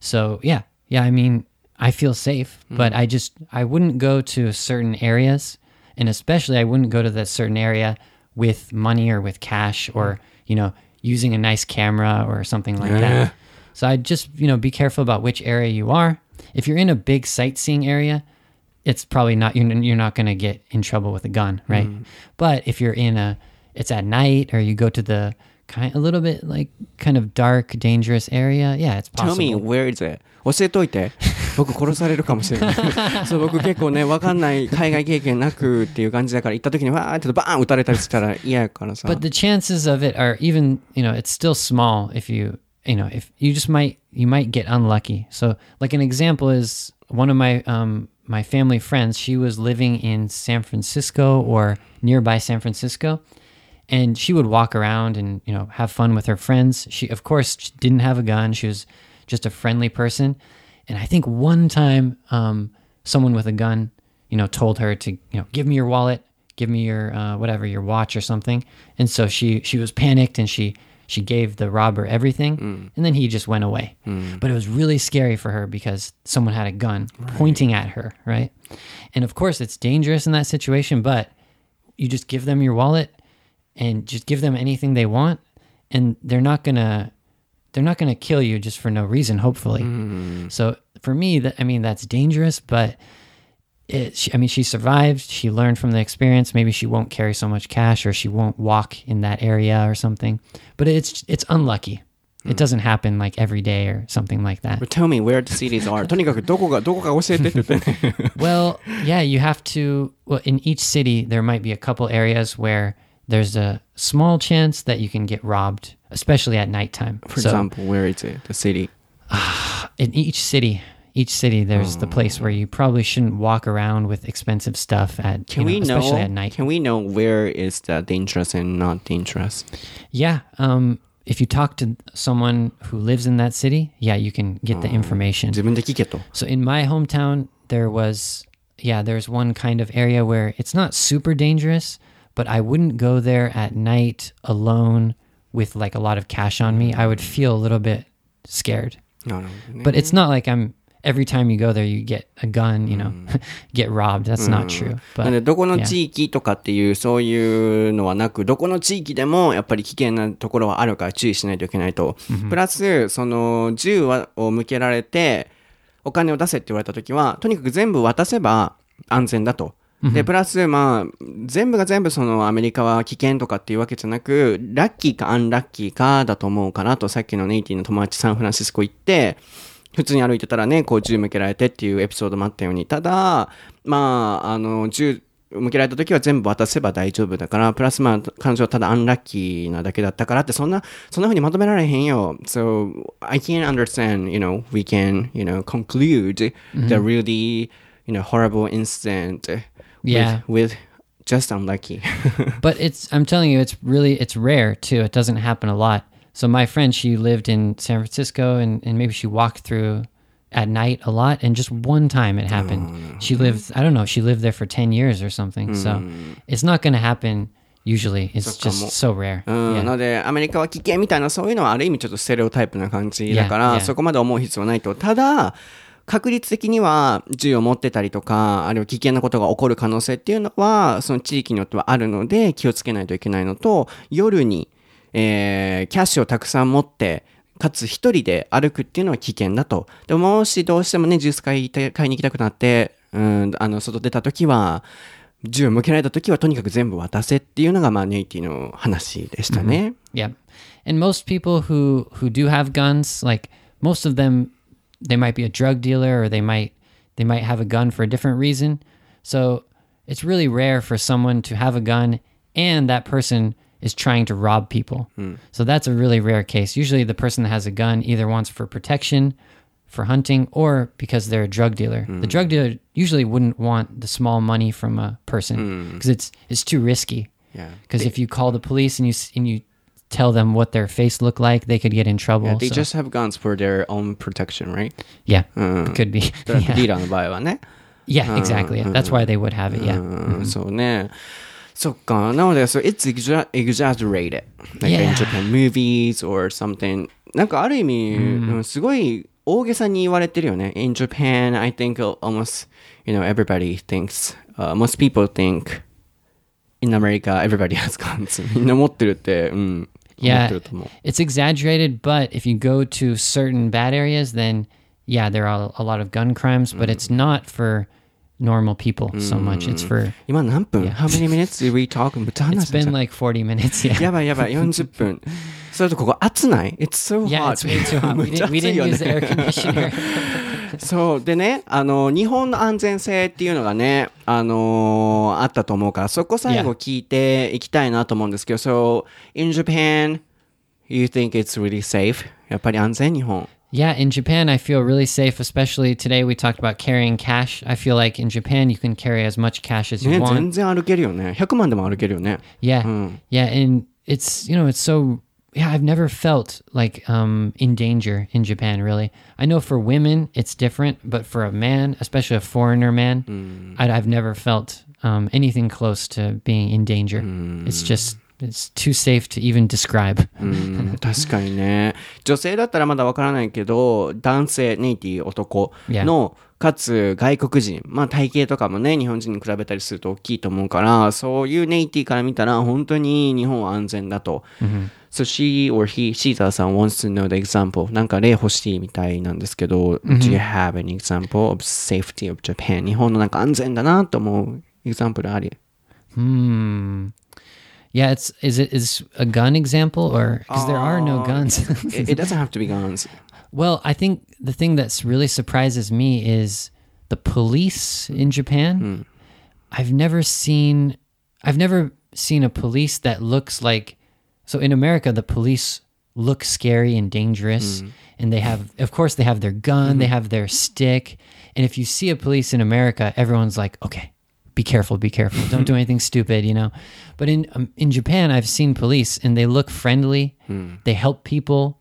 So yeah, yeah. I mean, I feel safe, but I just I wouldn't go to certain areas, and especially I wouldn't go to that certain area with money or with cash or you know using a nice camera or something like that. So I'd just you know be careful about which area you are. If you're in a big sightseeing area, it's probably not you're, you're not going to get in trouble with a gun, right? But if you're in a it's at night or you go to the kind a little bit like kind of dark dangerous area, yeah, it's Tell possible. me where is it? 教えといて。 (laughs) 僕殺されるかもしれない。そう、僕結構ね、わかんない海外経験なくっていう感じだから行った時にわーってバーン撃たれたりしたら嫌やからさ。 But (laughs) the chances of it are even, you know, it's still small if you, you know, if you just might, you might get unlucky. So, like an example is one of my, um, my family friends, she was living in San Francisco or nearby San Francisco. And she would walk around and, you know, have fun with her friends. She, of course, she didn't have a gun. She was just a friendly person. And I think one time, um, someone with a gun, you know, told her to, you know, give me your wallet, give me your uh, whatever, your watch or something. And so she she was panicked and she she gave the robber everything, and then he just went away. But it was really scary for her because someone had a gun pointing at her, right? And of course, it's dangerous in that situation, but you just give them your wallet and just give them anything they want, and they're not gonna they're not gonna kill you just for no reason. Hopefully, so for me, that I mean that's dangerous, but it, she, I mean, she survived. She learned from the experience. Maybe she won't carry so much cash, or she won't walk in that area, or something. But it's it's unlucky. It doesn't happen like every day or something like that. Tell me where the cities are. とにかくどこが、どこか教えてって言ってね。 (laughs) well, yeah, you have to. Well, in each city, there might be a couple areas where there's a small chance that you can get robbed, especially at nighttime. For so, example, where is it? The city? (sighs) In each city, each city, there's the place oh. where you probably shouldn't walk around with expensive stuff at. Can you know, we know? At night. Can we know where is the dangerous and not dangerous? Yeah. Um, if you talk to someone who lives in that city, yeah, you can get the oh. information. So in my hometown, there was yeah, there's one kind of area where it's not super dangerous, but I wouldn't go there at night alone with like a lot of cash on me. I would feel a little bit scared. なるほどね。 But it's not like I'm every time you go there, you get a gun, you know, (laughs) get robbed. That's not true. なんで But どこの yeah. 地域とかっていうそういうのはなくどこの地域でもやっぱり危険なところはあるから注意しないといけないと、プラスその銃はを向けられて お金を出せって言われた時は、とにかく全部渡せば安全だと。 で、プラス、まあ、全部が全部そのアメリカは危険とかっていうわけじゃなく、ラッキーかアンラッキーかだと思うかなと、さっきのネイティの友達サンフランシスコ行って、普通に歩いてたらね、こう銃向けられてっていうエピソードもあったように、ただ、まあ、あの、銃、向けられた時は全部渡せば大丈夫だから、プラスまあ、彼女はただアンラッキーなだけだったからって、そんな、そんな風にまとめられへんよ。So, I can't understand, you know, we can, you know, conclude the really, you know, horrible incident Yeah. with just unlucky. (laughs) but it's i'm telling you it's really it's rare too it doesn't happen a lot so my friend she lived in san francisco and, and maybe she walked through at night a lot and just one time it happened she lived i don't know she lived there for 10 years or something so it's not going to happen usually it's just so rare うん、 yeah. なので、アメリカは危険みたいな、そういうのはある意味ちょっとステレオタイプな感じだから、 Yeah, yeah. そこまで思う必要はないと。ただ、 確率的には銃を持ってたりとか、あるいは危険なことが起こる可能性っていうのは、その地域によってはあるので、気をつけないといけないのと、夜に、えーキャッシュをたくさん持って、かつ一人で歩くっていうのは危険だと。でも、もしどうしてもね、ジュース買い買いに行きたくなって、うん、あの、外出た時は、銃を向けられた時はとにかく全部渡せっていうのが、まあ、ネイティの話でしたね。Yeah. And most people who who do have guns, like most of them they might be a drug dealer or they might they might have a gun for a different reason. So it's really rare for someone to have a gun and that person is trying to rob people. Hmm. So that's a really rare case. Usually the person that has a gun either wants for protection, for hunting, or because they're a drug dealer. The hmm. drug dealer usually wouldn't want the small money from a person hmm. because it's it's too risky. Yeah. Because if you call the police and you and you tell them what their face looked like, they could get in trouble. Yeah, they so- just have guns for their own protection, right? yeah, could be. (laughs) ドラッグディー yeah. ラーの場合はね。 yeah, exactly. Yeah. That's why they would have it. Yeah. うん、そうね。そっか。なので、so it's exa- exaggerated. Like in Yeah. Japan movies or something. なんかある意味、うんすごい大げさに言われてるよね。In Japan, I think almost, you know, everybody thinks, uh, most people think in America, everybody has (laughs) guns. みんな持ってるって、うん。 思っ Yeah, てると思う。 it's exaggerated, but if you go to certain bad areas, then yeah, there are a lot of gun crimes, but it's not for normal people so much. It's for 今何分 Yeah. ?How many minutes did we talk? (laughs) めっちゃ it's 話してた been like 40 minutes. Yeah. やばいやばい、40分。それとここ暑ない (laughs) ?It's so hot. Yeah, it's way too hot. め We (laughs) っちゃ didn't, we 暑い didn't よ use the air ね。 conditioner. そう。でね、あの、日本の安全性っていうのがね、あのあったと思うから、そこ最後.聞いていきたいなと思うんですけど、So, in Japan, you think it's really safe? やっぱり安全日本。Yeah, in Japan, I feel really safe, especially today we talked about carrying cash. I feel like in Japan, you can carry as much cash as you ね、want. 全然歩けるよね。100万でも歩けるよね。Yeah. Yeah. And it's, you know, it's so, yeah, I've never felt like um, in danger in Japan, really. I know for women, it's different, but for a man, especially a foreigner man, I, I've never felt um, anything close to being in danger. It's just, it's too safe to even describe. うん(laughs) 確かにね。女性だったらまだわからないけど、男性、ネイティ男の、かつ外国人、まあ体型とかもね、日本人に比べたりすると大きいと思うから、そういうネイティから見たら本当に日本は安全だと。 So she or he, シーザーさん wants to know the example. なんか例欲しいみたいなんですけど、Do you have an example of safety of Japan? 日本のなんか安全だなと思う example あり。 Hmm. Yeah, it's is it is a gun example or because there are no guns. It, it (laughs) doesn't have to be guns. well, I think the thing that's really surprises me is the police in Japan. I've never seen I've never seen a police that looks like so in America the police look scary and dangerous and they have of course they have their gun, they have their stick. And if you see a police in America, everyone's like, "Okay, be careful, be careful. Don't do (laughs) anything stupid, you know." But in um, in Japan, I've seen police and they look friendly. They help people.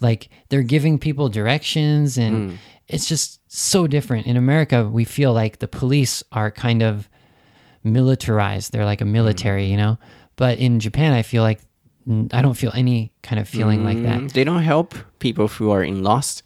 Like they're giving people directions and it's just so different. In America, we feel like the police are kind of militarized. They're like a military, you know? But in Japan, I feel like mm, I don't feel any kind of feeling like that. Mm, they don't help people who are in lost.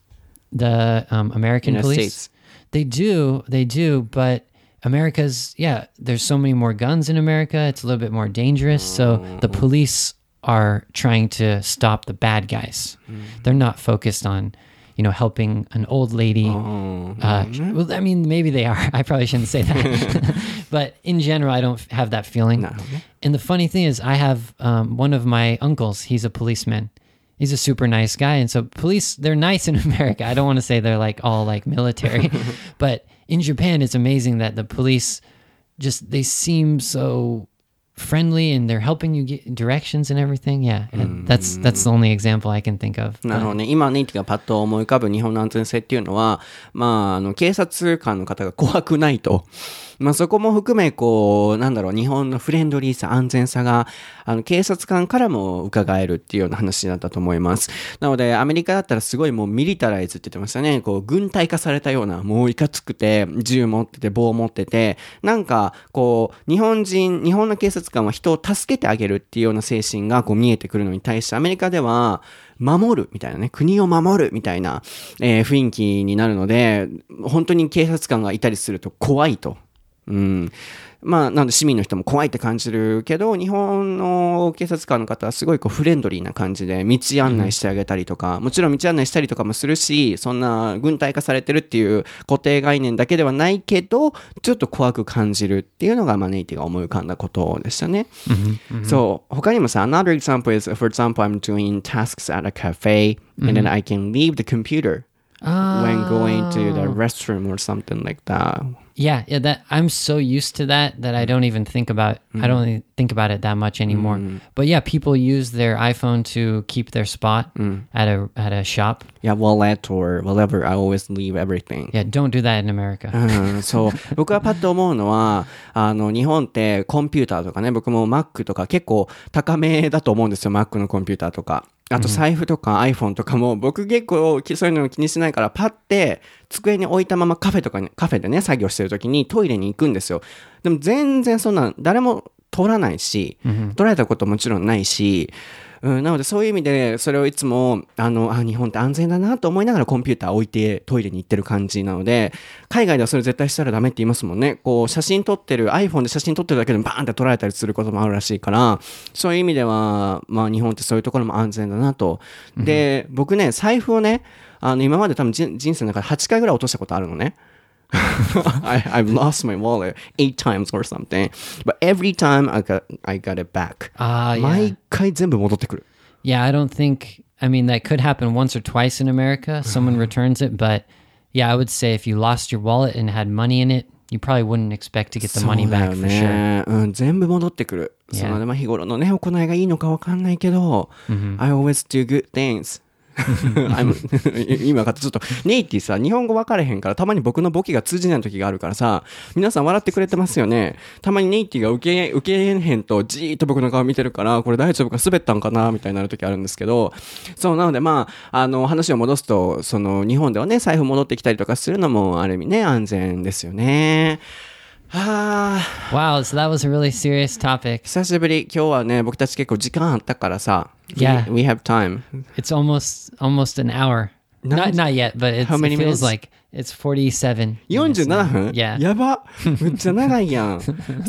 The um, American police, States. they do, they do, but America's, yeah, there's so many more guns in America. It's a little bit more dangerous. So the mm. police are trying to stop the bad guys. Mm. They're not focused on, you know, helping an old lady. Oh, Uh, well, I mean, maybe they are. (laughs) I probably shouldn't say that. (laughs) but in general, I don't have that feeling. And the funny thing is, I have um, one of my uncles. He's a policeman. He's a super nice guy. And so police, they're nice in (laughs) America. I don't want to say they're like all like military, but in Japan, it's amazing that the police just, they seem so friendly and they're helping you get directions and everything. Yeah. and That's, that's the only example I can think of. なるほどね。今、ネイティがパッと思い浮かぶ日本の安全性っていうのは、まあ、あの、警察官の方が怖くないと。まあ、そこも含め、こう、なんだろう、日本のフレンドリーさ、安全さが、あの、警察官からも伺えるっていうような話だったと思います。なので、アメリカだったらすごいもうミリタライズって言ってましたね。こう、軍隊化されたような、もういかつくて、銃持ってて、棒持ってて、なんか、こう、日本人、日本の警察官は人を助けてあげるっていうような精神がこう見えてくるのに対して、アメリカでは、守るみたいなね、国を守るみたいな、えー雰囲気になるので、本当に警察官がいたりすると怖いと。うん。まあ、なので市民の人も怖いって感じるけど、日本の警察官の方はすごいこうフレンドリーな感じで道案内してあげたりとか、もちろん道案内したりとかもするし、そんな軍隊化されてるっていう固定概念だけではないけど、ちょっと怖く感じるっていうのが、まあ、ネイティが思い浮かんだことでしたね。そう、他にもさ、another example is, for example, I'm doing tasks at a cafe, and then I can leave the computer when going to the restroom or something like that. Yeah, yeah. That I'm so used to that that I don't even think about. I don't even think about it that much anymore. But yeah, people use their iPhone to keep their spot at a at a shop. Yeah, wallet or whatever, I always leave everything. Yeah, don't do that in America. う(laughs) ん、そう。僕はパッと思うのは、あの、日本ってコンピューターとかね、僕も Mac (laughs) とか結構高めだと思うんですよ、Mac のコンピューターとか。 あと財布とか iPhone とかも、僕結構きそういうの気にしないから、パッて机に置いたままカフェとかに、カフェでね、作業してる時にトイレに行くんですよ。でも全然そんな、誰も取らないし、取られたこともちろんないし、うん、なのでそういう意味でそれをいつもあのあ日本って安全だなと思いながらコンピューター置いてトイレに行ってる感じなので海外ではそれ絶対したらダメって言いますもんね。こう写真撮ってる iPhone で写真撮ってるだけでもバーンって撮られたりすることもあるらしいからそういう意味ではまあ日本ってそういうところも安全だなと。で僕ね財布をねあの今まで多分人人生の中で8回ぐらい落としたことあるのね I, (laughs) I've lost my wallet eight times or something. But every time I got, I got it back. Ah, yeah. 毎回全部戻ってくる。 Yeah, I don't think. I mean, that could happen once or twice in America. Someone (sighs) returns it, but yeah, I would say if you lost your wallet and had money in it, you probably wouldn't expect to get the money そうだ back よ for sure. ね。うん、全部戻ってくる。 Yeah. そのまあ日頃のね、行いがいいのかわかんないけど、I always do good things. (laughs) 今かちょっとネイティさ日本語分かれへんからたまに僕のボケが通じない時があるからさ皆さん笑ってくれてますよね。たまにネイティが受け受けへんとじーっと僕の顔見てるからこれ大丈夫か？滑ったんかな？みたいになる時あるんですけどそうなのでまああの話を戻すとその日本ではね財布戻ってきたりとかするのもある意味ね安全ですよね。はあ。Wow, so that was a really serious topic. 久しぶり。今日はね僕たち結構時間あったからさ Yeah. we have time It's almost almost an hour. Not not yet, but it's, How many it feels minutes? like it's 47. minutes 47 now. 分 Yeah. やばめっちゃ長いやん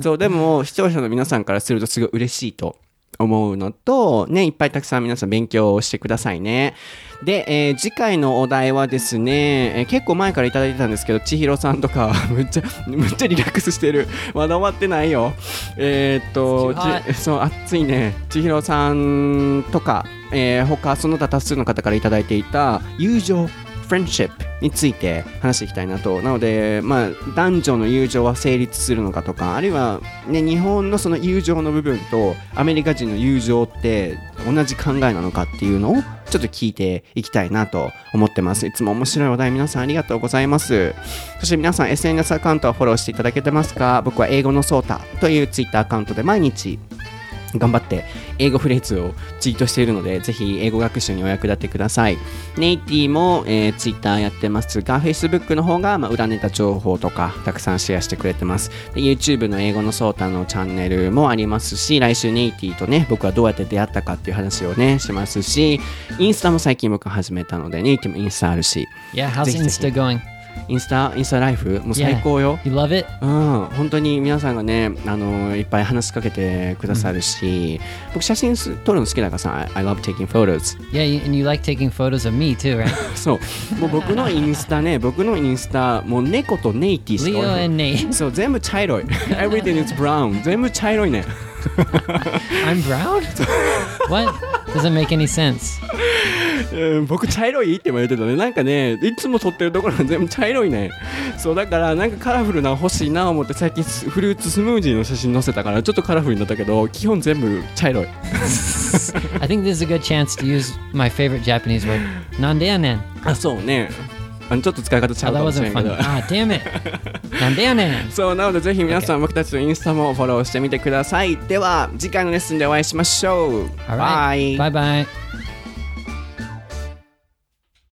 そうでも視聴者の皆さんからするとすごい嬉しいと思うのとねいっぱいたくさん皆さん勉強してくださいねで、えー次回のお題はですね、えー結構前からいただいてたんですけど千尋さんとか (laughs) むっちゃむっちゃリラックスしてる。まだ終わってないよ。えーっとはい。ちそう暑いね。千尋さんとか、えー他その他多数の方からいただいていた友情 friendship について話していきたいなと。なので、まあ、男女の友情は成立するのかとかあるいは、ね、日本のその友情の部分とアメリカ人の友情って同じ考えなのかっていうのをちょっと聞いていきたいなと思ってます。いつも面白い話題皆さんありがとうございます。そして皆さん SNS アカウントをフォローしていただけてますか？僕は英語のソータという Twitter アカウントで毎日頑張って英語フレーズをツイートしているので、ぜひ英語学習にお役立てください。ネイティも、えー、ツイッターやってますが、Facebook の方が、まあ、裏ネタ情報とかたくさんシェアしてくれてます。で YouTube の英語のソータのチャンネルもありますし、来週ネイティとね、僕はどうやって出会ったかっていう話をね、しますし、インスタも最近僕始めたので、ネイティもインスタあるし、Yeah, how's Insta going? インスタインスタライフもう最高よ、You love it? うん、本当に皆さんがね、あのいっぱい話しかけてくださるし、僕写真す撮るの好きだからさ、I, love taking photos。Yeah, and you like taking photos of me too, right? そう、もう僕のインスタね、僕のインスタ、もう猫とネイティしか Leo and Nate. そう、全部茶色い。Everything is brown。全部茶色いね。I'm brown? what? Doesn't make any sense. うん僕茶色いって言われてたね。なんかね、いつも撮ってるところが全部 (laughs) 茶色いね。そう、だからなんかカラフルな欲しいな思って最近スフルーツスムージーの写真載せたからちょっとカラフルになったけど、基本全部茶色い。I think this is a good chance to use my favorite Japanese word, nandeyanen. あ、そうね。あのちょっと使い方ちゃ Oh, うかもしれ wasn't んけ.ど。Ah, damn it. nandeyanen. そうなのでぜひ皆さん僕たちのインスタもフォローしてみてくださいでは次回のレッスンでお会いしましょう right. Bye. Bye bye.